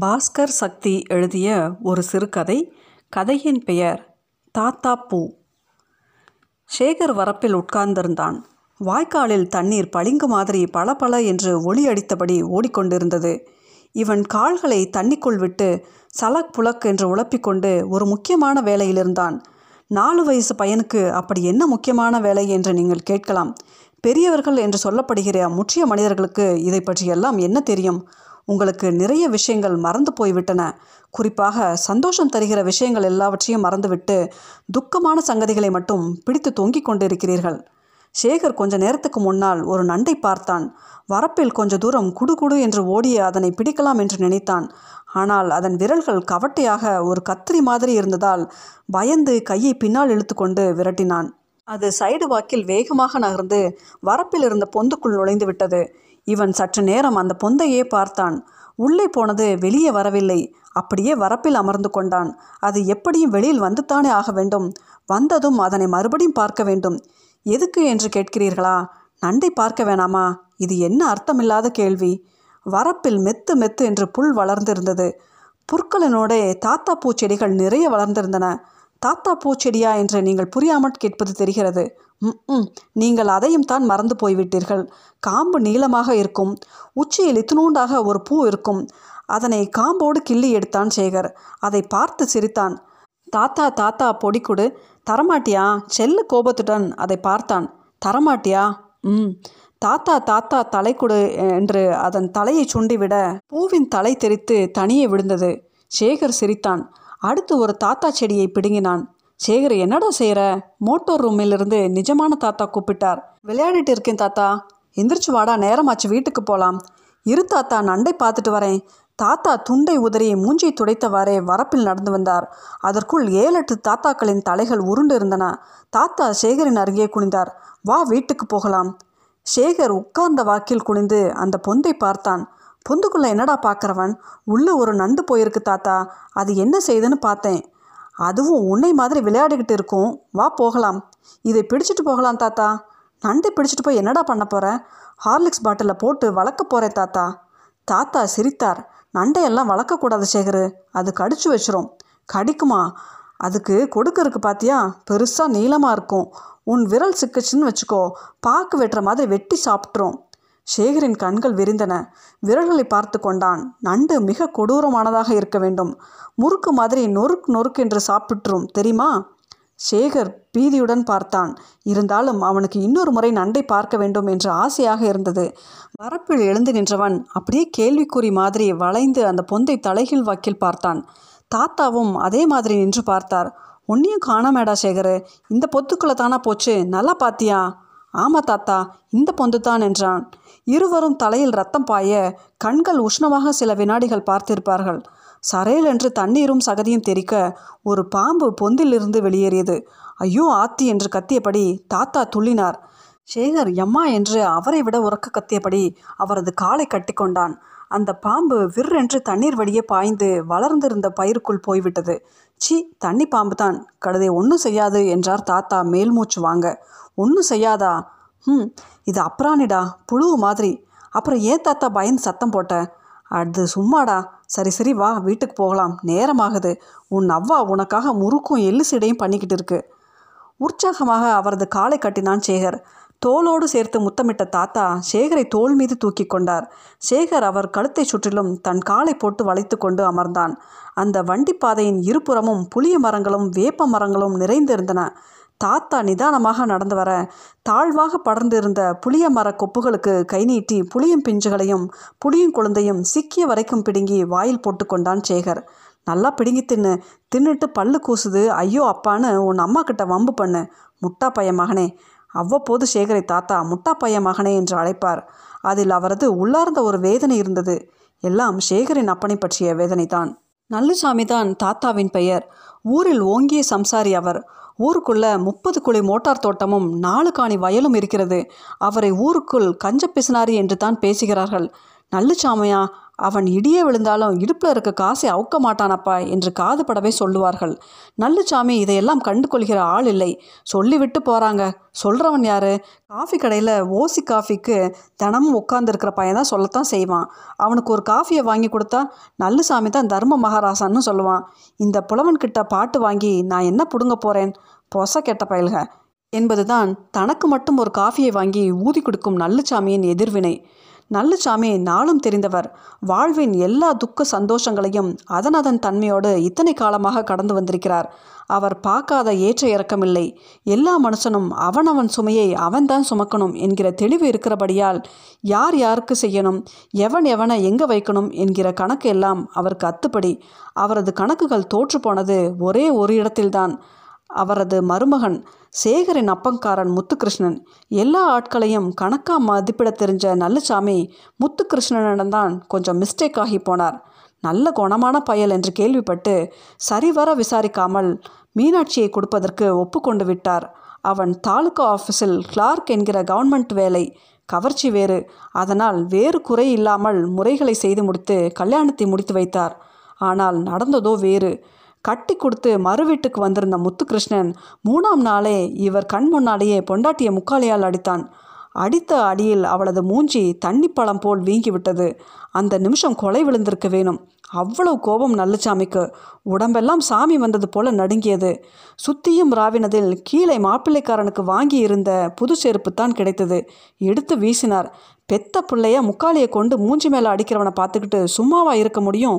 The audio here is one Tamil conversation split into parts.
பாஸ்கர் சக்தி எழுதிய ஒரு சிறுகதை கதையின் பெயர் தாத்தா பூ. சேகர் வரப்பில் உட்கார்ந்திருந்தான். வாய்க்காலில் தண்ணீர் பளிங்கு மாதிரி பளபள என்று ஒளி அடித்தபடி ஓடிக்கொண்டிருந்தது. இவன் கால்களை தண்ணிக்குள் விட்டு சலக் புலக் என்று உழப்பிக்கொண்டு ஒரு முக்கியமான வேலையில் இருந்தான். நாலு வயசு பையனுக்கு அப்படி என்ன முக்கியமான வேலை என்று நீங்கள் கேட்கலாம். பெரியவர்கள் என்று சொல்லப்படுகிற முற்றிய மனிதர்களுக்கு இதை பற்றியெல்லாம் என்ன தெரியும்? உங்களுக்கு நிறைய விஷயங்கள் மறந்து போய்விட்டன. குறிப்பாக சந்தோஷம் தருகிற விஷயங்கள் எல்லாவற்றையும் மறந்துவிட்டு துக்கமான சங்கதிகளை மட்டும் பிடித்து தொங்கிக் கொண்டிருக்கிறீர்கள். சேகர் கொஞ்ச நேரத்துக்கு முன்னால் ஒரு நண்டை பார்த்தான். வரப்பில் கொஞ்ச தூரம் குடு என்று ஓடிய அதனை பிடிக்கலாம் என்று நினைத்தான். ஆனால் அதன் விரல்கள் கவட்டையாக ஒரு கத்திரி மாதிரி இருந்ததால் பயந்து கையை பின்னால் இழுத்துக்கொண்டு விரட்டினான். அது சைடு வாக்கில் வேகமாக நகர்ந்து வரப்பில் இருந்த பொந்துக்குள் நுழைந்து விட்டது. இவன் சற்று நேரம் அந்த பொந்தையே பார்த்தான். உள்ளே போனது வெளியே வரவில்லை. அப்படியே வரப்பில் அமர்ந்து கொண்டான். அது எப்படியும் வெளியில் வந்துத்தானே ஆக வேண்டும். வந்ததும் அதனை மறுபடியும் பார்க்க வேண்டும். எதுக்கு என்று கேட்கிறீர்களா? நண்டை பார்க்க வேணாமா? இது என்ன அர்த்தமில்லாத கேள்வி? வரப்பில் மெத்து மெத்து என்று புல் வளர்ந்திருந்தது. புற்களினோடே தாத்தா பூச்செடிகள் நிறைய வளர்ந்திருந்தன. தாத்தா பூச்செடியா என்று நீங்கள் புரியாமல் கேட்பது தெரிகிறது. ம் நீங்கள் அதையும் தான் மறந்து போய்விட்டீர்கள். காம்பு நீளமாக இருக்கும். உச்சியில் இத்துணூண்டாக ஒரு பூ இருக்கும். அதனை காம்போடு கிள்ளி எடுத்தான் சேகர். அதை பார்த்து சிரித்தான். தாத்தா தாத்தா பொடிக்குடு. தரமாட்டியா? செல்ல கோபத்துடன் அதை பார்த்தான். தரமாட்டியா? ம். தாத்தா தாத்தா தலைக்குடு என்று அதன் தலையை சுண்டிவிட பூவின் தலை தெரித்து தனியே விழுந்தது. சேகர் சிரித்தான். அடுத்து ஒரு தாத்தா செடியை பிடுங்கினான். சேகர் என்னடா செய்கிற மோட்டோர் ரூமிலிருந்து நிஜமான தாத்தா கூப்பிட்டார். விளையாடிட்டு இருக்கேன் தாத்தா. எந்திரிச்சு வாடா நேரமாச்சு வீட்டுக்கு போகலாம் இரு தாத்தா நண்டை பார்த்துட்டு வரேன். தாத்தா துண்டை உதறி மூஞ்சி துடைத்தவாறே வரப்பில் நடந்து வந்தார். அதற்குள் ஏழெட்டு தாத்தாக்களின் தலைகள் உருண்டு இருந்தன. தாத்தா சேகரின் அருகே குனிந்தார். வா வீட்டுக்கு போகலாம். சேகர் உட்கார்ந்த வாக்கில் குனிந்து அந்த பொந்தை பார்த்தான். பொந்துக்குள்ளே என்னடா பார்க்குறவன் உள்ளே ஒரு நண்டு போயிருக்கு தாத்தா. அது என்ன செய்யுதுன்னு பார்த்தேன். அதுவும் உன்னை மாதிரி விளையாடிக்கிட்டு இருக்கும். வா போகலாம். இதை பிடிச்சிட்டு போகலாம் தாத்தா. நண்டை பிடிச்சிட்டு போய் என்னடா பண்ண போகிறேன் ஹார்லிக்ஸ் பாட்டிலில் போட்டு வளர்க்க போகிறேன் தாத்தா. தாத்தா சிரித்தார். நண்டையெல்லாம் வளர்க்கக்கூடாது சேகரு. அது கடிச்சு வச்சிரும். கடிக்குமா? அதுக்கு கொடுக்கறதுக்கு பார்த்தியா பெருசாக நீளமாக இருக்கும். உன் விரல் சிக்கிச்சுன்னு வச்சுக்கோ. பாக்கு வெட்டுற மாதிரி வெட்டி சாப்பிட்ரும் சேகரின் கண்கள் விரிந்தன. விரல்களை பார்த்து கொண்டான். நண்டு மிக கொடூரமானதாக இருக்க வேண்டும். முறுக்கு மாதிரி நொறுக் நொறுக்கு என்று சாப்பிட்டுரும் தெரியுமா? சேகர் பீதியுடன் பார்த்தான். இருந்தாலும் அவனுக்கு இன்னொரு முறை நண்டை பார்க்க வேண்டும் என்று ஆசையாக இருந்தது. வரப்பில் எழுந்து நின்றவன் அப்படியே கேள்விக்குறி மாதிரி வளைந்து அந்த பொந்தை தலைகீழ் வாக்கில் பார்த்தான். தாத்தாவும் அதே மாதிரி நின்று பார்த்தார். ஒன்றையும் காணாமேடா சேகர். இந்த பொத்துக்குள்ளே தானா போச்சு? நல்லா பாத்தியா ஆமா தாத்தா இந்த பொந்து தான் என்றான். இருவரும் தலையில் ரத்தம் பாய கண்கள் உஷ்ணமாக சில வினாடிகள் பார்த்திருப்பார்கள். சரையல் என்று தண்ணீரும் சகதியும் தெரிக்க ஒரு பாம்பு பொந்திலிருந்து வெளியேறியது. ஐயோ ஆத்தி என்று கத்தியபடி தாத்தா துள்ளினார். சேகர் எம்மா என்று அவரை விட உறக்க கத்தியபடி அவரது காலை கட்டிக்கொண்டான். அந்த பாம்பு விற்றென்று தண்ணீர் வழியே பாய்ந்து வளர்ந்திருந்த பயிருக்குள் போய்விட்டது. சி தண்ணி பாம்பு தான். கழுதை ஒன்றும் செய்யாது என்றார் தாத்தா மேல்மூச்சு வாங்க. ஒன்றும் செய்யாதா? ம் இது அப்ரானிடா புழு மாதிரி. அப்புறம் ஏன் தாத்தா பயந்து சத்தம் போட்ட? அது சும்மாடா. சரி சரி வா வீட்டுக்கு போகலாம். நேரமாகுது. உன் அவ்வா உனக்காக முறுக்கும் எள்ளு சீடையும் பண்ணிக்கிட்டு இருக்கு. உற்சாகமாக அவரது காலை கட்டினான் சேகர். தோளோடு சேர்த்து முத்தமிட்ட தாத்தா சேகரை தோல் மீது தூக்கி கொண்டார். சேகர் அவர் கழுத்தை சுற்றிலும் தன் காலை போட்டு வளைத்து கொண்டு அமர்ந்தான். அந்த வண்டிப்பாதையின் இருபுறமும் புளிய மரங்களும் வேப்ப மரங்களும் நிறைந்திருந்தன. தாத்தா நிதானமாக நடந்து வர தாழ்வாக படர்ந்திருந்த புளிய மர கொப்புகளுக்கு கை நீட்டி புளியும் பிஞ்சுகளையும் புளியும் குழந்தையும் சிக்கிய வரைக்கும் பிடுங்கி வாயில் போட்டுக்கொண்டான் சேகர். நல்லா பிடுங்கி தின்னு. தின்னுட்டு பல்லு கூசுது. ஐயோ அப்பான்னு உன் அம்மா கிட்ட வம்பு பண்ணு. முட்டா பைய மகனே. அவ்வப்போது சேகரை தாத்தா முட்டா பைய மகனே என்று அழைப்பார். அதில் அவரது உள்ளார்ந்த ஒரு வேதனை இருந்தது. எல்லாம் சேகரின் அப்பனை பற்றிய வேதனைதான். நல்லுசாமி தான் தாத்தாவின் பெயர். ஊரில் ஓங்கிய சம்சாரி அவர். ஊருக்குள்ள முப்பது குழி மோட்டார் தோட்டமும் நாலு காணி வயலும் இருக்கிறது. அவரை ஊருக்குள் கஞ்ச பிசினாரி என்று தான் பேசுகிறார்கள். நல்லுச்சாமியா? அவன் இடியே விழுந்தாலும் இடுப்பில் இருக்க காசை அவுக்க மாட்டானப்பா என்று காதுபடவே சொல்லுவார்கள். நல்லுச்சாமி இதையெல்லாம் கண்டு கொள்கிற ஆள் இல்லை. சொல்லிவிட்டு போகிறாங்க சொல்கிறவன் யாரு? காஃபி கடையில் ஓசி காஃபிக்கு தினமும் உட்காந்துருக்கிற பையன் தான் சொல்லத்தான் செய்வான். அவனுக்கு ஒரு காஃபியை வாங்கி கொடுத்தா நல்லுசாமி தான் தர்ம மகாராசான்னு சொல்லுவான். இந்த புலவன்கிட்ட பாட்டு வாங்கி நான் என்ன பிடுங்க போகிறேன் பொச கெட்ட பயல்க. என்பதுதான் தனக்கு மட்டும் ஒரு காஃபியை வாங்கி ஊதி கொடுக்கும் நல்லுச்சாமியின் எதிர்வினை. நல்லசாமி நாளும் தெரிந்தவர். வாழ்வின் எல்லா துக்க சந்தோஷங்களையும் அதன் அதன் தன்மையோடு இத்தனை காலமாக கடந்து வந்திருக்கிறார். அவர் பார்க்காத ஏற்ற இறக்கமில்லை. எல்லா மனுஷனும் அவனவன் சுமையை அவன்தான் சுமக்கணும் என்கிற தெளிவு இருக்கிறபடியால் யார் யாருக்கு செய்யணும் எவன் எவனை எங்கே வைக்கணும் என்கிற கணக்கு எல்லாம் அவருக்கு அத்துப்படி. அவரது கணக்குகள் தோற்று போனது ஒரே ஒரு இடத்தில்தான். அவரது மருமகன் சேகரின் அப்பங்காரன் முத்துகிருஷ்ணன். எல்லா ஆட்களையும் கணக்காக மதிப்பிட தெரிஞ்ச நல்லசாமி முத்துகிருஷ்ணனிடம்தான் கொஞ்சம் மிஸ்டேக் ஆகி போனார். நல்ல குணமான பயல் என்று கேள்விப்பட்டு சரிவர விசாரிக்காமல் மீனாட்சியை கொடுப்பதற்கு ஒப்புக்கொண்டு விட்டார். அவன் தாலுகா ஆஃபீஸில் கிளார்க் என்கிற கவர்மெண்ட் வேலை கவர்ச்சி வேறு. அதனால் வேறு குறை இல்லாமல் முறைகளை செய்து முடித்து கல்யாணத்தை முடித்து வைத்தார். ஆனால் நடந்ததோ வேறு. கட்டி கொடுத்து மறு வீட்டுக்கு வந்திருந்த முத்துகிருஷ்ணன் மூணாம் நாளே இவர் கண் முன்னாலேயே பொண்டாட்டிய முக்காலியால் அடித்தான். அடித்த அடியில் அவளது மூஞ்சி தண்ணி பழம் போல் வீங்கிவிட்டது. அந்த நிமிஷம் கொலை விழுந்திருக்க வேணும். அவ்வளவு கோபம் நல்லசாமிக்கு. உடம்பெல்லாம் சாமி வந்தது போல நடுங்கியது. சுத்தியும் ராவினதில் கீழே மாப்பிள்ளைக்காரனுக்கு வாங்கி இருந்த புது செருப்பு தான் கிடைத்தது. எடுத்து வீசினார். பெத்த பிள்ளைய முக்காலியை கொண்டு மூஞ்சி மேலே அடிக்கிறவனை பார்த்துக்கிட்டு சும்மாவா இருக்க முடியும்?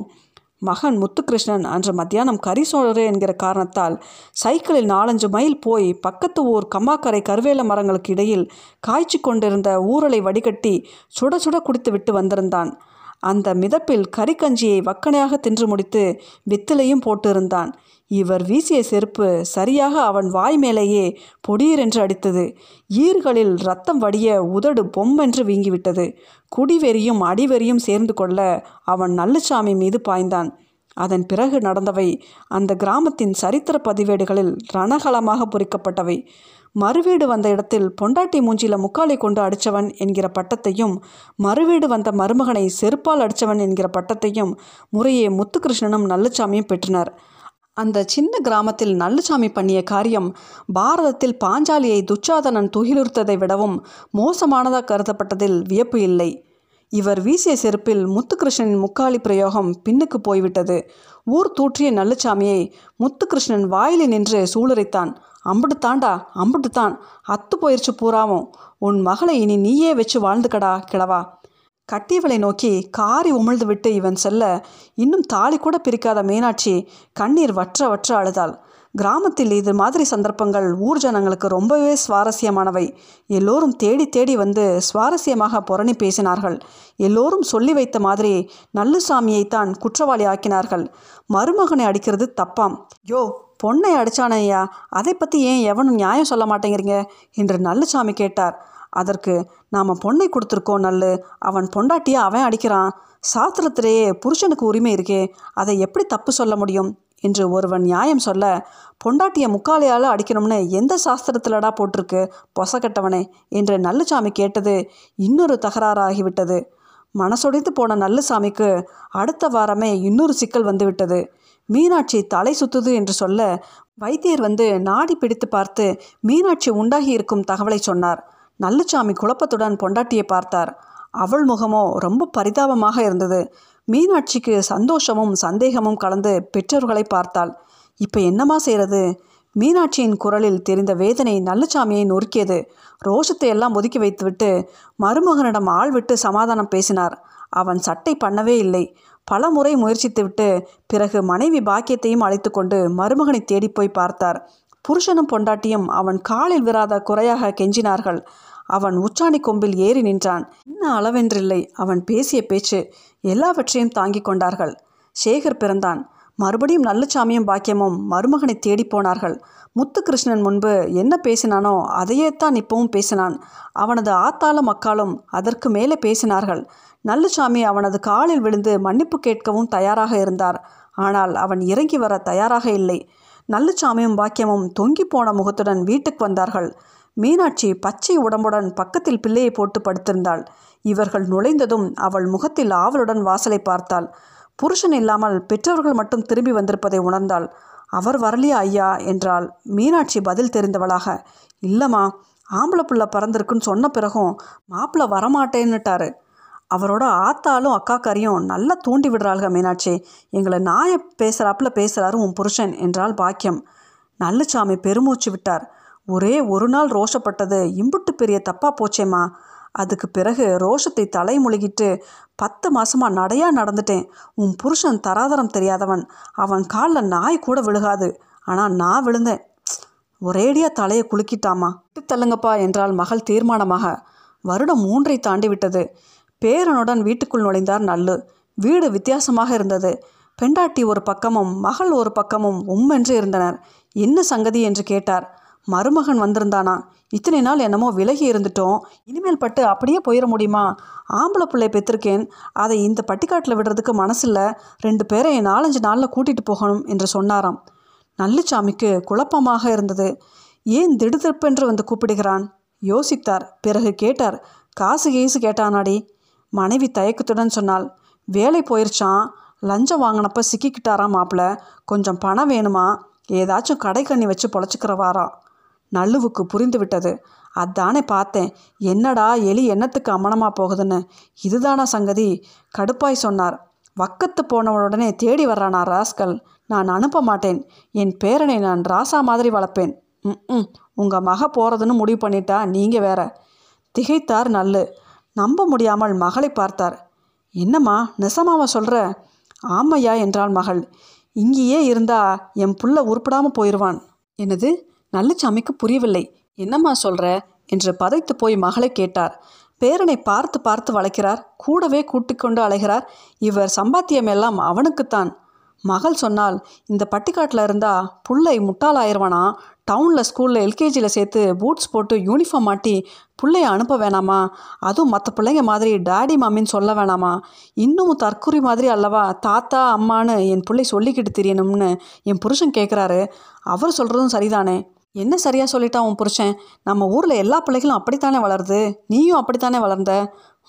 மகன் முத்துகிருஷ்ணன் அன்று மத்தியானம் கரிசோழரு என்கிற காரணத்தால் சைக்கிளில் நாலஞ்சு மைல் போய் பக்கத்து ஊர் கம்மாக்கரை கருவேல மரங்களுக்கு இடையில் காய்ச்சி கொண்டிருந்த ஊரலை வடிகட்டி சுட சுட குடித்து விட்டு வந்திருந்தான். அந்த மிதப்பில் கறிக்கஞ்சியை வக்கனையாக தின்று முடித்து வித்திலையும் போட்டிருந்தான். இவர் வீசிய செருப்பு சரியாக அவன் வாய் மேலேயே பொடியரென்று அடித்தது. ஈர்களில் ரத்தம் வடிய உதடு பொம்மென்று வீங்கிவிட்டது. குடிவெறியும் அடிவெறியும் சேர்ந்து கொள்ள அவன் நல்லுச்சாமி மீது பாய்ந்தான். அதன் பிறகு நடந்தவை அந்த கிராமத்தின் சரித்திர பதிவேடுகளில் ரணகலமாக பொறிக்கப்பட்டவை. மறுவீடு வந்த இடத்தில் பொண்டாட்டி மூஞ்சில முக்காலை கொண்டு அடித்தவன் என்கிற பட்டத்தையும் மறுவீடு வந்த மருமகனை செருப்பால் அடித்தவன் என்கிற பட்டத்தையும் முறையே முத்துகிருஷ்ணனும் நல்லசாமியும் பெற்றனர். அந்த சின்ன கிராமத்தில் நல்லசாமி பண்ணிய காரியம் பாரதத்தில் பாஞ்சாலியை துச்சாதனன் துகிலுறுத்ததை விடவும் மோசமானதாக கருதப்பட்டதில் வியப்பு இல்லை. இவர் வீசிய செருப்பில் முத்துகிருஷ்ணனின் முக்காலி பிரயோகம் பின்னுக்கு போய்விட்டது. ஊர் தூற்றிய நல்லுச்சாமியை முத்துகிருஷ்ணன் வாயிலில் நின்று சூளுரைத்தான். அம்புட்டு தாண்டா அம்புட்டு தான் அத்து போயிருச்சு பூராவும். உன் மகளை இனி நீயே வச்சு வாழ்ந்துக்கடா கிழவா. கட்டியவளை நோக்கி காரி உமிழ்ந்து விட்டு இவன் செல்ல இன்னும் தாலி கூட பிரிக்காத மீனாட்சி கண்ணீர் வற்ற வற்ற அழுதாள். கிராமத்தில் இது மாதிரி சந்தர்ப்பங்கள் ஊர் ஜனங்களுக்கு ரொம்பவே சுவாரஸ்யமானவை. எல்லோரும் தேடி தேடி வந்து சுவாரஸ்யமாக புரணி பேசினார்கள். எல்லோரும் சொல்லி வைத்த மாதிரி நல்லுசாமியைத்தான் குற்றவாளி ஆக்கினார்கள். மருமகனை அடிக்கிறது தப்பாம். யோ பொண்ணை அடிச்சானையா அதை பற்றி ஏன் எவனும் நியாயம் சொல்ல மாட்டேங்கிறீங்க? என்று நல்லுசாமி கேட்டார். அதற்கு நாம் பொண்ணை கொடுத்துருக்கோம் நல்லு. அவன் பொண்டாட்டியை அவன் அடிக்கிறான். சாத்திரத்திலேயே புருஷனுக்கு உரிமை இருக்கே. அதை எப்படி தப்பு சொல்ல முடியும்? என்று ஒருவன் நியாயம் சொல்ல பொண்டாட்டியை முக்காலையால் அடிக்கணும்னு எந்த சாஸ்திரத்திலடா போட்டிருக்கு? பொசக்கட்டவனே என்று நல்லுசாமி கேட்டது இன்னொரு தகராறாகிவிட்டது. மனசொடைந்து போன நல்லுசாமிக்கு அடுத்த வாரமே இன்னொரு சிக்கல் வந்துவிட்டது. மீனாட்சி தலை சுத்துது என்று சொல்ல வைத்தியர் வந்து நாடி பிடித்து பார்த்து மீனாட்சி உண்டாகி இருக்கும் தகவலை சொன்னார். நல்லுச்சாமி குழப்பத்துடன் பொண்டாட்டியை பார்த்தார். அவள் முகமோ ரொம்ப பரிதாபமாக இருந்தது. மீனாட்சிக்கு சந்தோஷமும் சந்தேகமும் கலந்து பெற்றோர்களை பார்த்தாள். இப்போ என்னமா செய்கிறது மீனாட்சியின் குரலில் தெரிந்த வேதனை நல்லச்சாமியை நொறுக்கியது. ரோஷத்தை எல்லாம் ஒதுக்கி வைத்துவிட்டு மருமகனிடம் ஆள் விட்டு சமாதானம் பேசினார். அவன் சட்டை பண்ணவே இல்லை. பல முறை முயற்சித்துவிட்டு பிறகு மனைவி பாக்கியத்தையும் அழைத்து கொண்டு மருமகனை தேடி போய் பார்த்தார். புருஷனும் பொண்டாட்டியும் அவன் காலில் விராத குறையாக கெஞ்சினார்கள். அவன் உச்சாணி கொம்பில் ஏறி நின்றான். என்ன அளவென்றில்லை. அவன் பேசிய பேச்சு எல்லாவற்றையும் தாங்கிக் கொண்டார்கள். சேகர் பிறந்தான். மறுபடியும் நல்லசாமியும் பாக்கியமும் மருமகனை தேடி போனார்கள். முத்துகிருஷ்ணன் முன்பு என்ன பேசினானோ அதையே தான் இப்பவும் பேசினான். அவனது ஆத்தாலும் மக்காலும் அதற்கு மேலே பேசினார்கள். நல்லசாமி அவனது காலில் விழுந்து மன்னிப்பு கேட்கவும் தயாராக இருந்தார். ஆனால் அவன் இறங்கி வர தயாராக இல்லை. நல்லுச்சாமியும் பாக்கியமும் தொங்கி போன முகத்துடன் வீட்டுக்கு வந்தார்கள். மீனாட்சி பச்சை உடம்புடன் பக்கத்தில் பிள்ளையை போட்டு படுத்திருந்தாள். இவர்கள் நுழைந்ததும் அவள் முகத்தில் ஆவலுடன் வாசலை பார்த்தாள். புருஷன் இல்லாமல் பெற்றோர்கள் மட்டும் திரும்பி வந்திருப்பதை உணர்ந்தாள். அவர் வரலையா ஐயா? என்றாள். மீனாட்சி பதில் தெரிந்தவளாக இல்லைம்மா ஆம்பளை புள்ள பிறந்திருக்குன்னு சொன்ன பிறகும் மாப்பிள்ளை வரமாட்டேன்னுட்டாரு. அவரோட ஆத்தாலும் அக்காக்காரியும் நல்லா தூண்டி விடுறாள்க மீனாட்சி. எங்களை நாய பேசுகிறாப்புல பேசுகிறாரு உன் புருஷன் என்றால் பாக்கியம். நல்லுச்சாமி பெருமூச்சு விட்டார். ஒரே ஒரு நாள் ரோஷப்பட்டது. இம்புட்டு பெரிய தப்பா போச்சேம்மா. அதுக்கு பிறகு ரோஷத்தை தலை முழுகிட்டு பத்து மாசமா நடையா நடந்துட்டேன். உன் புருஷன் தராதரம் தெரியாதவன். அவன் காலில் நாய் கூட விழுகாது. ஆனால் நான் விழுந்தேன். ஒரேடியா தலையை குலுக்கிட்டாமா தள்ளுங்கப்பா என்றால் மகள் தீர்மானமாக. வருடம் மூன்றை தாண்டி விட்டது. பேரனுடன் வீட்டுக்குள் நுழைந்தார் நல்லு. வீடு வித்தியாசமாக இருந்தது. பெண்டாட்டி ஒரு பக்கமும் மகள் ஒரு பக்கமும் உம்மென்று இருந்தனர். என்ன சங்கதி என்று கேட்டார். மருமகன் வந்திருந்தானா? இத்தனை நாள் என்னமோ விலகி இருந்துட்டோம். இனிமேல் பட்டு அப்படியே போயிட முடியுமா? ஆம்பளை பிள்ளை பெற்றிருக்கேன் அதை இந்த பட்டிக்காட்டில் விடுறதுக்கு மனசில்ல. ரெண்டு பேரை நாலஞ்சு நாளில் கூட்டிகிட்டு போகணும் என்று சொன்னாராம். நல்லுச்சாமிக்கு குழப்பமாக இருந்தது. ஏன் திடுதிருப்பென்று வந்து கூப்பிடுகிறான்? யோசித்தார். பிறகு கேட்டார். காசு கீசு கேட்டானாடி. மனைவி தயக்கத்துடன் சொன்னாள். வேலை போயிருச்சான் லஞ்சம் வாங்கினப்ப சிக்கிக்கிட்டாராம் மாப்பிள்ள. கொஞ்சம் பணம் வேணுமா? ஏதாச்சும் கடை கண்ணி வச்சு பொழைச்சிக்கிறவாராம் நல்லுவுக்கு புரிந்து விட்டது அதானே பார்த்தேன். என்னடா எலி என்னத்துக்கு அம்மனமாக போகுதுன்னு. இதுதானா சங்கதி? கடுப்பாய் சொன்னார். வக்கத்து போனவுடனே தேடி வர்றானா ராஸ்கல். நான் அனுப்ப மாட்டேன். என் பேரனை நான் ராசா மாதிரி வளர்ப்பேன். ம் ம் உங்கள் மக போகிறதுன்னு முடிவு பண்ணிட்டா நீங்கள் வேற. திகைத்தார் நல்லு. நம்ப முடியாமல் மகளை பார்த்தார். என்னம்மா நெசமாவா சொல்கிற ஆமையா என்றாள் மகள். இங்கேயே இருந்தா என் புள்ள உருப்படாமல் போயிடுவான் என்னது? நல்லுச்சாமிக்கு புரியவில்லை. என்னம்மா சொல்கிற என்று பதைத்து போய் மகளை கேட்டார். பேரனை பார்த்து பார்த்து வளைக்கிறார். கூடவே கூட்டிக்கொண்டு அலைகிறார். இவர் சம்பாத்தியம் எல்லாம் அவனுக்குத்தான். மகள் சொன்னால் இந்த பட்டிக்காட்டில் இருந்தா புள்ளை முட்டாளாயிருவானா? டவுனில் ஸ்கூலில் எல்கேஜியில் சேர்த்து பூட்ஸ் போட்டு யூனிஃபார்ம் மாட்டி பிள்ளைய அனுப்ப வேணாமா? அதுவும் மற்ற பிள்ளைங்க மாதிரி டாடி மாமின்னு சொல்ல வேணாமா? இன்னும் தற்குறி மாதிரி அல்லவா? தாத்தா அம்மான்னு என் பிள்ளை சொல்லிக்கிட்டு தெரியணும்னு என் புருஷன் கேட்குறாரு அவர் சொல்கிறதும் சரிதானே? என்ன சரியாக சொல்லிட்டான் உன் புருஷன்? நம்ம ஊரில் எல்லா பிள்ளைகளும் அப்படித்தானே வளருது? நீயும் அப்படித்தானே வளர்ந்த?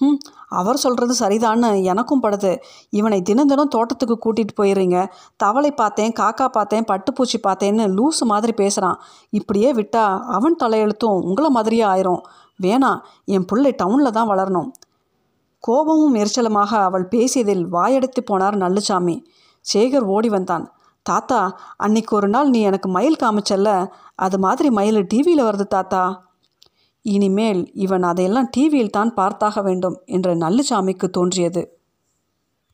ம் அவர் சொல்கிறது சரிதான்னு எனக்கும் படுது. இவனை தினம் தினம் தோட்டத்துக்கு கூட்டிகிட்டு போயிடுறீங்க. தவளை பார்த்தேன் காக்கா பார்த்தேன் பட்டுப்பூச்சி பார்த்தேன்னு லூசு மாதிரி பேசுகிறான் இப்படியே விட்டா அவன் தலையெழுத்தும் உங்களை மாதிரியே ஆயிரும். வேணாம் என் பிள்ளை டவுனில் தான் வளரணும். கோபமும் எரிச்சலுமாக அவள் பேசியதில் வாயடைத்து போனார் நல்லுசாமி சேகர் ஓடி வந்தான். தாத்தா அன்னைக்கு ஒரு நாள் நீ எனக்கு மயில் காமிச்சல்ல. அது மாதிரி மயில் டிவியில் வருது தாத்தா. இனிமேல் இவன் அதையெல்லாம் டிவியில் தான் பார்த்தாக வேண்டும் என்று நல்லுசாமிக்கு தோன்றியது.